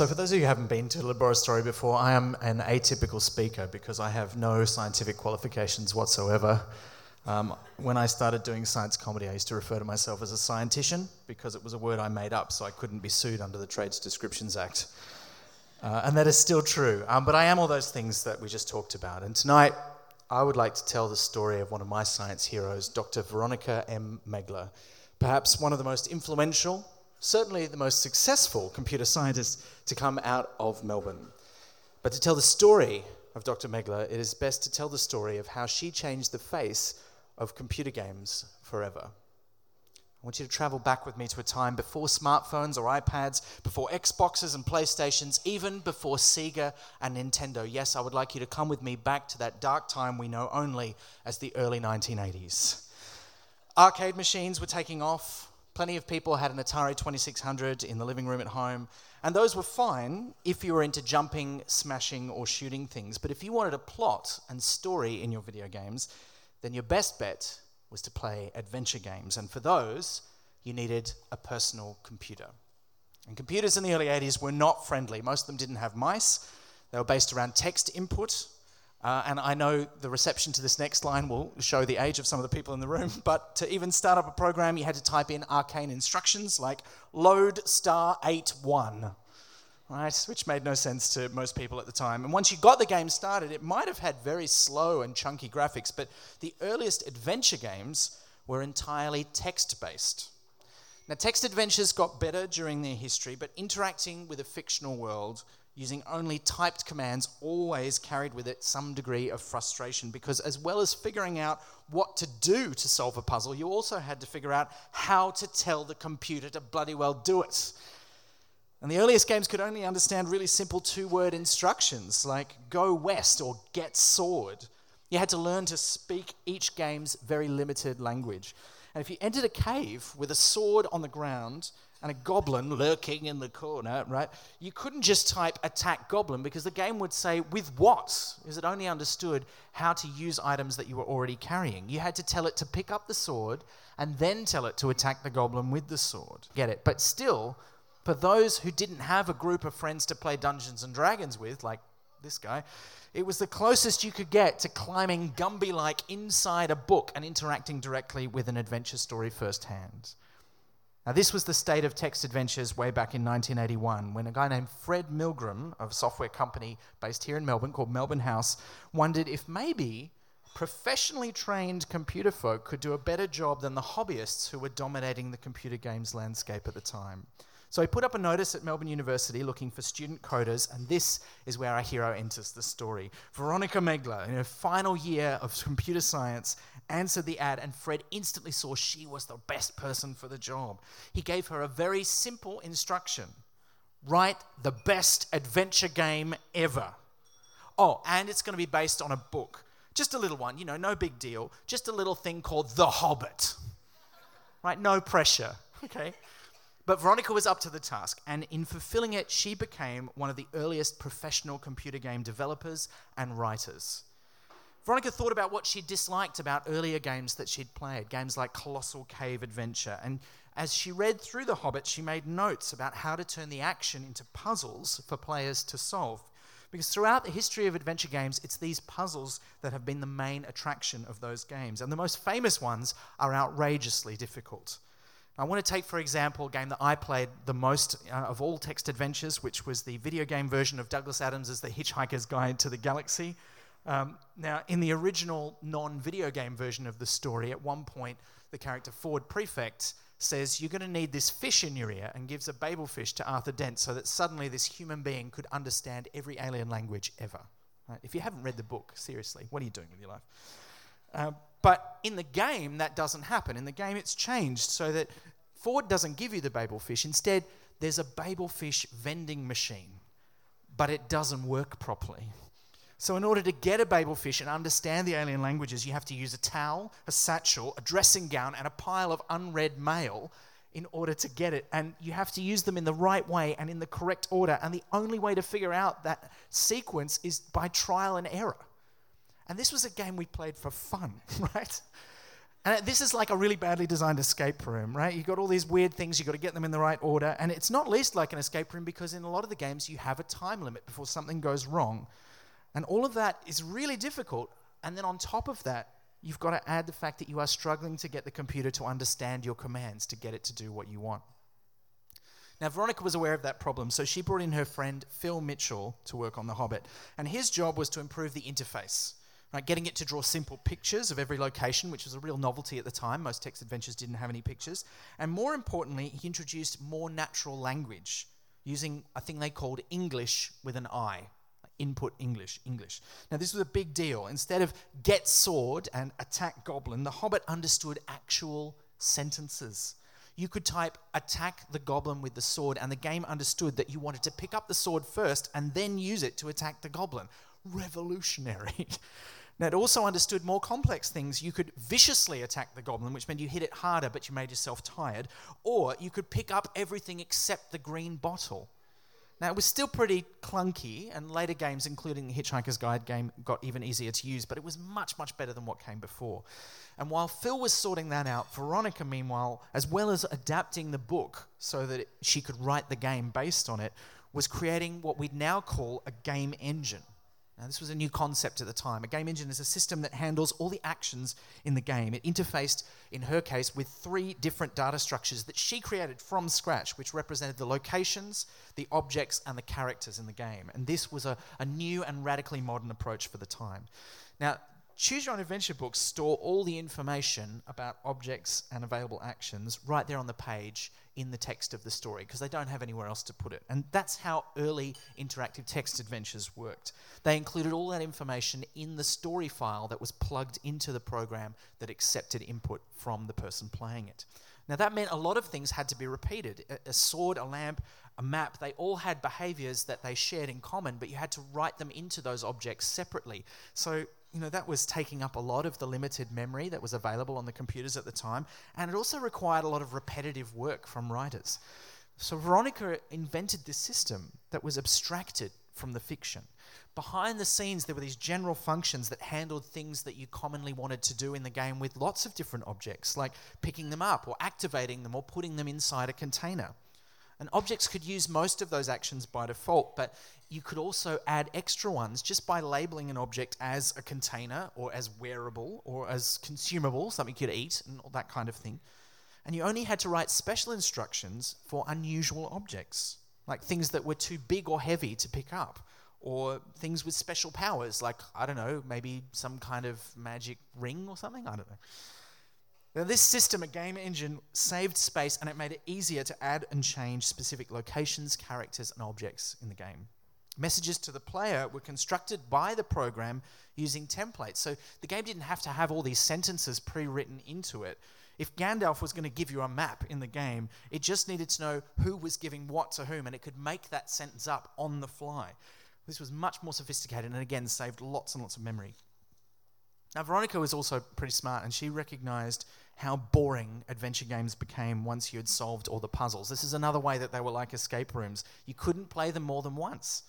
So, for those of you who haven't been to Laboratory before, I am an atypical speaker because I have no scientific qualifications whatsoever. Um, when I started doing science comedy, I used to refer to myself as a scientician because it was a word I made up so I couldn't be sued under the Trades Descriptions Act. Uh, and that is still true. Um, but I am all those things that we just talked about. And tonight, I would like to tell the story of one of my science heroes, Dr. Veronica M. Megler, perhaps one of the most influential, certainly the most successful computer scientists to come out of Melbourne. But to tell the story of Dr. Megler, it is best to tell the story of how she changed the face of computer games forever. I want you to travel back with me to a time before smartphones or iPads, before Xboxes and PlayStations, even before Sega and Nintendo. Yes, I would like you to come with me back to that dark time we know only as the early 1980s. Arcade machines were taking off. Plenty of people had an Atari 2600 in the living room at home, and those were fine if you were into jumping, smashing, or shooting things. But if you wanted a plot and story in your video games, then your best bet was to play adventure games. And for those, you needed a personal computer. And computers in the early 80s were not friendly. Most of them didn't have mice, they were based around text input. Uh, and I know the reception to this next line will show the age of some of the people in the room, but to even start up a program, you had to type in arcane instructions like load star 81 right? Which made no sense to most people at the time. And once you got the game started, it might have had very slow and chunky graphics, but the earliest adventure games were entirely text based. Now, text adventures got better during their history, but interacting with a fictional world using only typed commands always carried with it some degree of frustration because, as well as figuring out what to do to solve a puzzle, you also had to figure out how to tell the computer to bloody well do it. And the earliest games could only understand really simple two word instructions like go west or get sword. You had to learn to speak each game's very limited language. And if you entered a cave with a sword on the ground and a goblin lurking in the corner, right, you couldn't just type attack goblin because the game would say with what? Because it only understood how to use items that you were already carrying. You had to tell it to pick up the sword and then tell it to attack the goblin with the sword. Get it? But still, for those who didn't have a group of friends to play Dungeons and Dragons with, like this guy, it was the closest you could get to climbing Gumby like inside a book and interacting directly with an adventure story firsthand. Now, this was the state of text adventures way back in 1981 when a guy named Fred Milgrom of a software company based here in Melbourne called Melbourne House wondered if maybe professionally trained computer folk could do a better job than the hobbyists who were dominating the computer games landscape at the time. So he put up a notice at Melbourne University looking for student coders, and this is where our hero enters the story. Veronica Megler, in her final year of computer science, answered the ad, and Fred instantly saw she was the best person for the job. He gave her a very simple instruction write the best adventure game ever. Oh, and it's going to be based on a book. Just a little one, you know, no big deal. Just a little thing called The Hobbit. Right? No pressure. Okay. But Veronica was up to the task, and in fulfilling it, she became one of the earliest professional computer game developers and writers. Veronica thought about what she disliked about earlier games that she'd played, games like Colossal Cave Adventure. And as she read through The Hobbit, she made notes about how to turn the action into puzzles for players to solve. Because throughout the history of adventure games, it's these puzzles that have been the main attraction of those games. And the most famous ones are outrageously difficult. I want to take, for example, a game that I played the most uh, of all text adventures, which was the video game version of Douglas Adams' The Hitchhiker's Guide to the Galaxy. Um, now, in the original non video game version of the story, at one point, the character Ford Prefect says, You're going to need this fish in your ear, and gives a Babel fish to Arthur Dent so that suddenly this human being could understand every alien language ever. Right? If you haven't read the book, seriously, what are you doing with your life? Uh, but in the game, that doesn't happen. In the game, it's changed so that Ford doesn't give you the Babel fish. Instead, there's a Babel fish vending machine, but it doesn't work properly. So, in order to get a Babel fish and understand the alien languages, you have to use a towel, a satchel, a dressing gown, and a pile of unread mail in order to get it. And you have to use them in the right way and in the correct order. And the only way to figure out that sequence is by trial and error. And this was a game we played for fun, right? And this is like a really badly designed escape room, right? You've got all these weird things, you've got to get them in the right order. And it's not least like an escape room because in a lot of the games you have a time limit before something goes wrong. And all of that is really difficult. And then on top of that, you've got to add the fact that you are struggling to get the computer to understand your commands to get it to do what you want. Now, Veronica was aware of that problem, so she brought in her friend Phil Mitchell to work on The Hobbit. And his job was to improve the interface, right? getting it to draw simple pictures of every location, which was a real novelty at the time. Most text adventures didn't have any pictures. And more importantly, he introduced more natural language using a thing they called Inglish with an I. Input English, English. Now, this was a big deal. Instead of get sword and attack goblin, the hobbit understood actual sentences you could type attack the goblin with the sword, and the game understood that you wanted to pick up the sword first and then use it to attack the goblin. Revolutionary. now, it also understood more complex things. You could viciously attack the goblin, which meant you hit it harder, but you made yourself tired, or you could pick up everything except the green bottle. Now, it was still pretty clunky, and later games, including the Hitchhiker's Guide game, got even easier to use, but it was much, much better than what came before. And while Phil was sorting that out, Veronica, meanwhile, as well as adapting the book so that she could write the game based on it, was creating what we'd now call a game engine. Now, this was a new concept at the time. A game engine is a system that handles all the actions in the game. It interfaced, in her case, with three different data structures that she created from scratch, which represented the locations, the objects, and the characters in the game. And this was a, a new and radically modern approach for the time. Now, Choose Your Own Adventure books store all the information about objects and available actions right there on the page in the text of the story because they don't have anywhere else to put it. And that's how early interactive text adventures worked. They included all that information in the story file that was plugged into the program that accepted input from the person playing it. Now, that meant a lot of things had to be repeated. A, sword, a lamp, a map, they all had behaviors that they shared in common, but you had to write them into those objects separately. So you know, that was taking up a lot of the limited memory that was available on the computers at the time, and it also required a lot of repetitive work from writers. So Veronica invented this system that was abstracted from the fiction. Behind the scenes, there were these general functions that handled things that you commonly wanted to do in the game with lots of different objects, like picking them up or activating them or putting them inside a container. And objects could use most of those actions by default, but you could also add extra ones just by labeling an object as a container or as wearable or as consumable, something you could eat and all that kind of thing. And you only had to write special instructions for unusual objects, like things that were too big or heavy to pick up, or things with special powers, like, I don't know, maybe some kind of magic ring or something. I don't know. Now, this system, a game engine, saved space and it made it easier to add and change specific locations, characters, and objects in the game. Messages to the player were constructed by the program using templates. So the game didn't have to have all these sentences pre written into it. If Gandalf was going to give you a map in the game, it just needed to know who was giving what to whom, and it could make that sentence up on the fly. This was much more sophisticated and again saved lots and lots of memory. Now, Veronica was also pretty smart, and she recognized how boring adventure games became once you had solved all the puzzles. This is another way that they were like escape rooms. You couldn't play them more than once.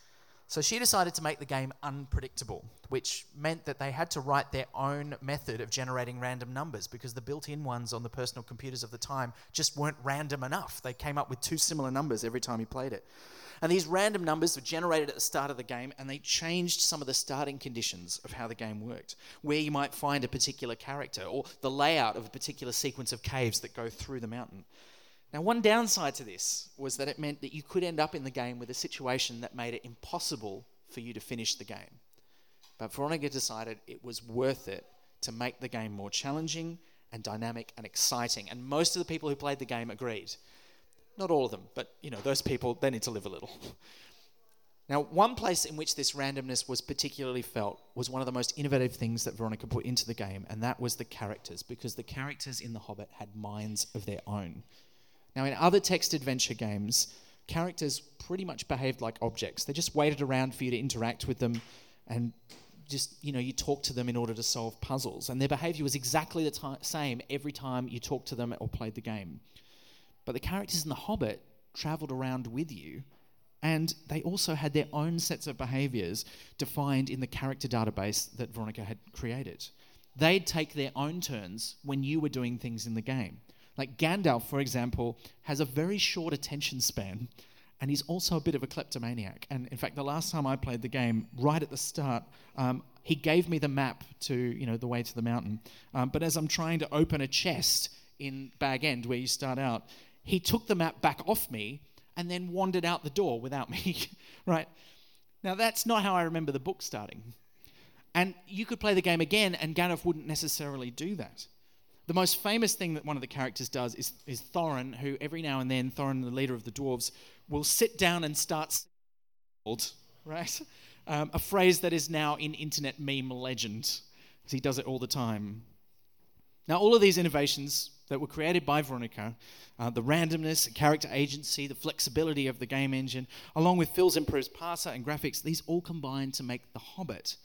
So she decided to make the game unpredictable, which meant that they had to write their own method of generating random numbers because the built in ones on the personal computers of the time just weren't random enough. They came up with two similar numbers every time you played it. And these random numbers were generated at the start of the game and they changed some of the starting conditions of how the game worked, where you might find a particular character or the layout of a particular sequence of caves that go through the mountain. Now, one downside to this was that it meant that you could end up in the game with a situation that made it impossible for you to finish the game. But Veronica decided it was worth it to make the game more challenging and dynamic and exciting. And most of the people who played the game agreed. Not all of them, but you know, those people, they need to live a little. Now, one place in which this randomness was particularly felt was one of the most innovative things that Veronica put into the game, and that was the characters, because the characters in The Hobbit had minds of their own. Now, in other text adventure games, characters pretty much behaved like objects. They just waited around for you to interact with them and just, you know, you talk to them in order to solve puzzles. And their behavior was exactly the t- same every time you talked to them or played the game. But the characters in The Hobbit traveled around with you and they also had their own sets of behaviors defined in the character database that Veronica had created. they'd take their own turns when you were doing things in the game. Like Gandalf, for example, has a very short attention span, and he's also a bit of a kleptomaniac. And in fact, the last time I played the game, right at the start, um, he gave me the map to you know the way to the mountain. Um, but as I'm trying to open a chest in Bag End, where you start out, he took the map back off me and then wandered out the door without me. right now, that's not how I remember the book starting. And you could play the game again, and Gandalf wouldn't necessarily do that. The most famous thing that one of the characters does is, is Thorin, who every now and then, Thorin, the leader of the dwarves, will sit down and start right? Um, a phrase that is now in internet meme legend, because he does it all the time. Now, all of these innovations that were created by Veronica, uh, the randomness, character agency, the flexibility of the game engine, along with Phil's improved parser and graphics, these all combine to make The Hobbit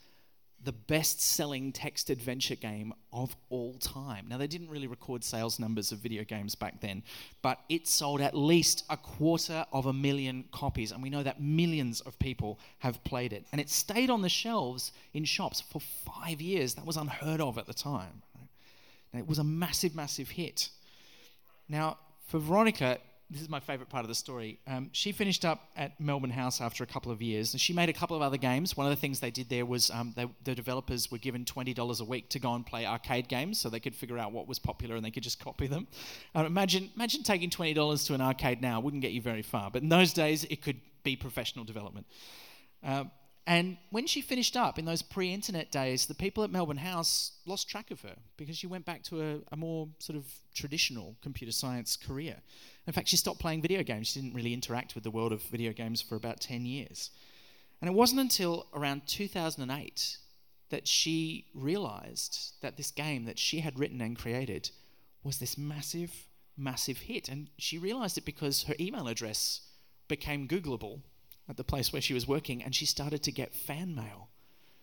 the best selling text adventure game of all time. Now, they didn't really record sales numbers of video games back then, but it sold at least a quarter of a million copies, and we know that millions of people have played it. And it stayed on the shelves in shops for five years. That was unheard of at the time. it was a massive, massive hit. Now, for Veronica, this is my favorite part of the story. Um, she finished up at Melbourne House after a couple of years, and she made a couple of other games. One of the things they did there was um, they, the developers were given twenty dollars a week to go and play arcade games, so they could figure out what was popular and they could just copy them. Uh, imagine, imagine taking twenty dollars to an arcade now; wouldn't get you very far, but in those days it could be professional development. Uh, and when she finished up in those pre internet days, the people at Melbourne House lost track of her because she went back to a, a, more sort of traditional computer science career. In fact, she stopped playing video games. She didn't really interact with the world of video games for about 10 years. And it wasn't until around 2008 that she realized that this game that she had written and created was this massive, massive hit. And she realized it because her email address became Googleable at the place where she was working, and she started to get fan mail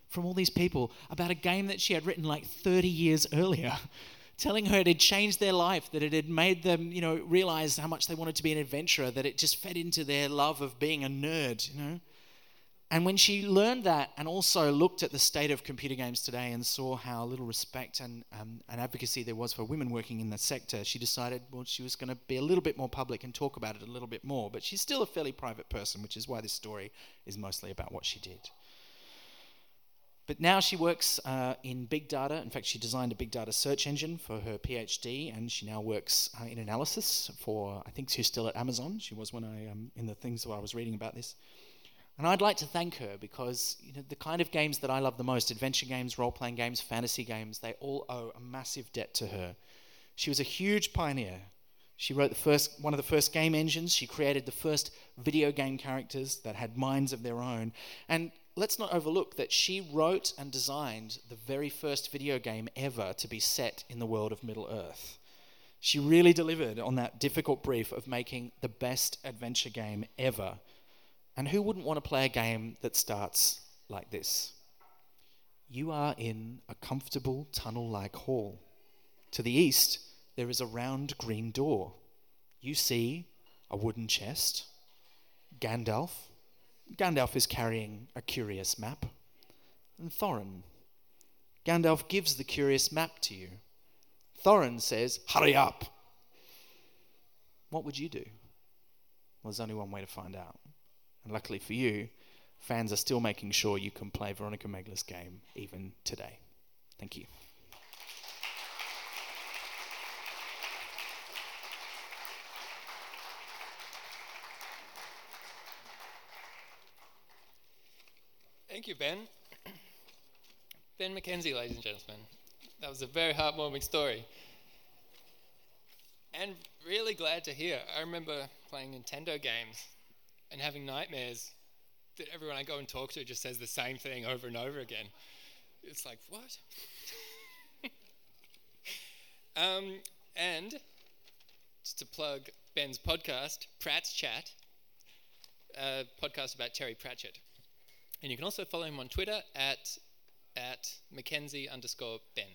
from all these people about a game that she had written like 30 years earlier, telling her it had changed their life, that it had made them, you know, realize how much they wanted to be an adventurer, that it just fed into their love of being a nerd, you know. And when she learned that and also looked at the state of computer games today and saw how little respect and, um, and advocacy there was for women working in the sector, she decided, well, she was going to be a little bit more public and talk about it a little bit more. But she's still a fairly private person, which is why this story is mostly about what she did. But now she works uh, in big data. In fact, she designed a big data search engine for her PhD, and she now works uh, in analysis for, I think she's still at Amazon. She was when I, um, in the things that I was reading about this. And I'd like to thank her because you know, the kind of games that I love the most adventure games, role playing games, fantasy games they all owe a massive debt to her. She was a huge pioneer. She wrote the first, one of the first game engines. She created the first video game characters that had minds of their own. And let's not overlook that she wrote and designed the very first video game ever to be set in the world of Middle Earth. She really delivered on that difficult brief of making the best adventure game ever and who wouldn't want to play a game that starts like this? You are in a comfortable tunnel like hall. To the east, there is a round green door. You see a wooden chest. Gandalf. Gandalf is carrying a curious map. And Thorin. Gandalf gives the curious map to you. Thorin says, Hurry up! What would you do? Well, there's only one way to find out. And luckily for you, fans are still making sure you can play Veronica Megler's game even today. Thank you. Thank you, Ben. Ben McKenzie, ladies and gentlemen. That was a very heartwarming story. And really glad to hear. I remember playing Nintendo games and having nightmares that everyone I go and talk to just says the same thing over and over again. It's like, what? um, and just to plug Ben's podcast, Pratchat, a podcast about Terry Pratchett. And you can also follow him on Twitter at, at McKenzie underscore Ben.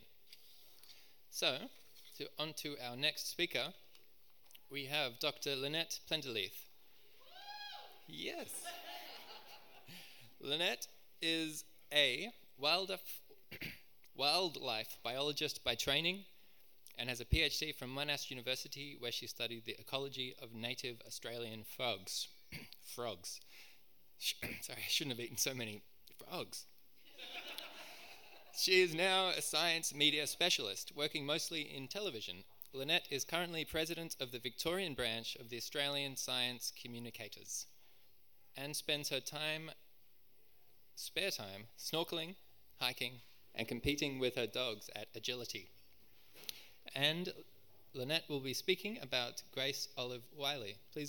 So, to, on to our next speaker, we have Dr. Lynette Plenderleith. Yes. Lynette is a wildlife, wildlife biologist by training and has a PhD from Monash University, where she studied the ecology of native Australian frogs. frogs. Sorry, I shouldn't have eaten so many frogs. she is now a science media specialist, working mostly in television. Lynette is currently president of the Victorian branch of the Australian Science Communicators and spends her time, spare time, snorkeling, hiking, and competing with her dogs at agility. And Lynette will be speaking about Grace Olive Wiley. Please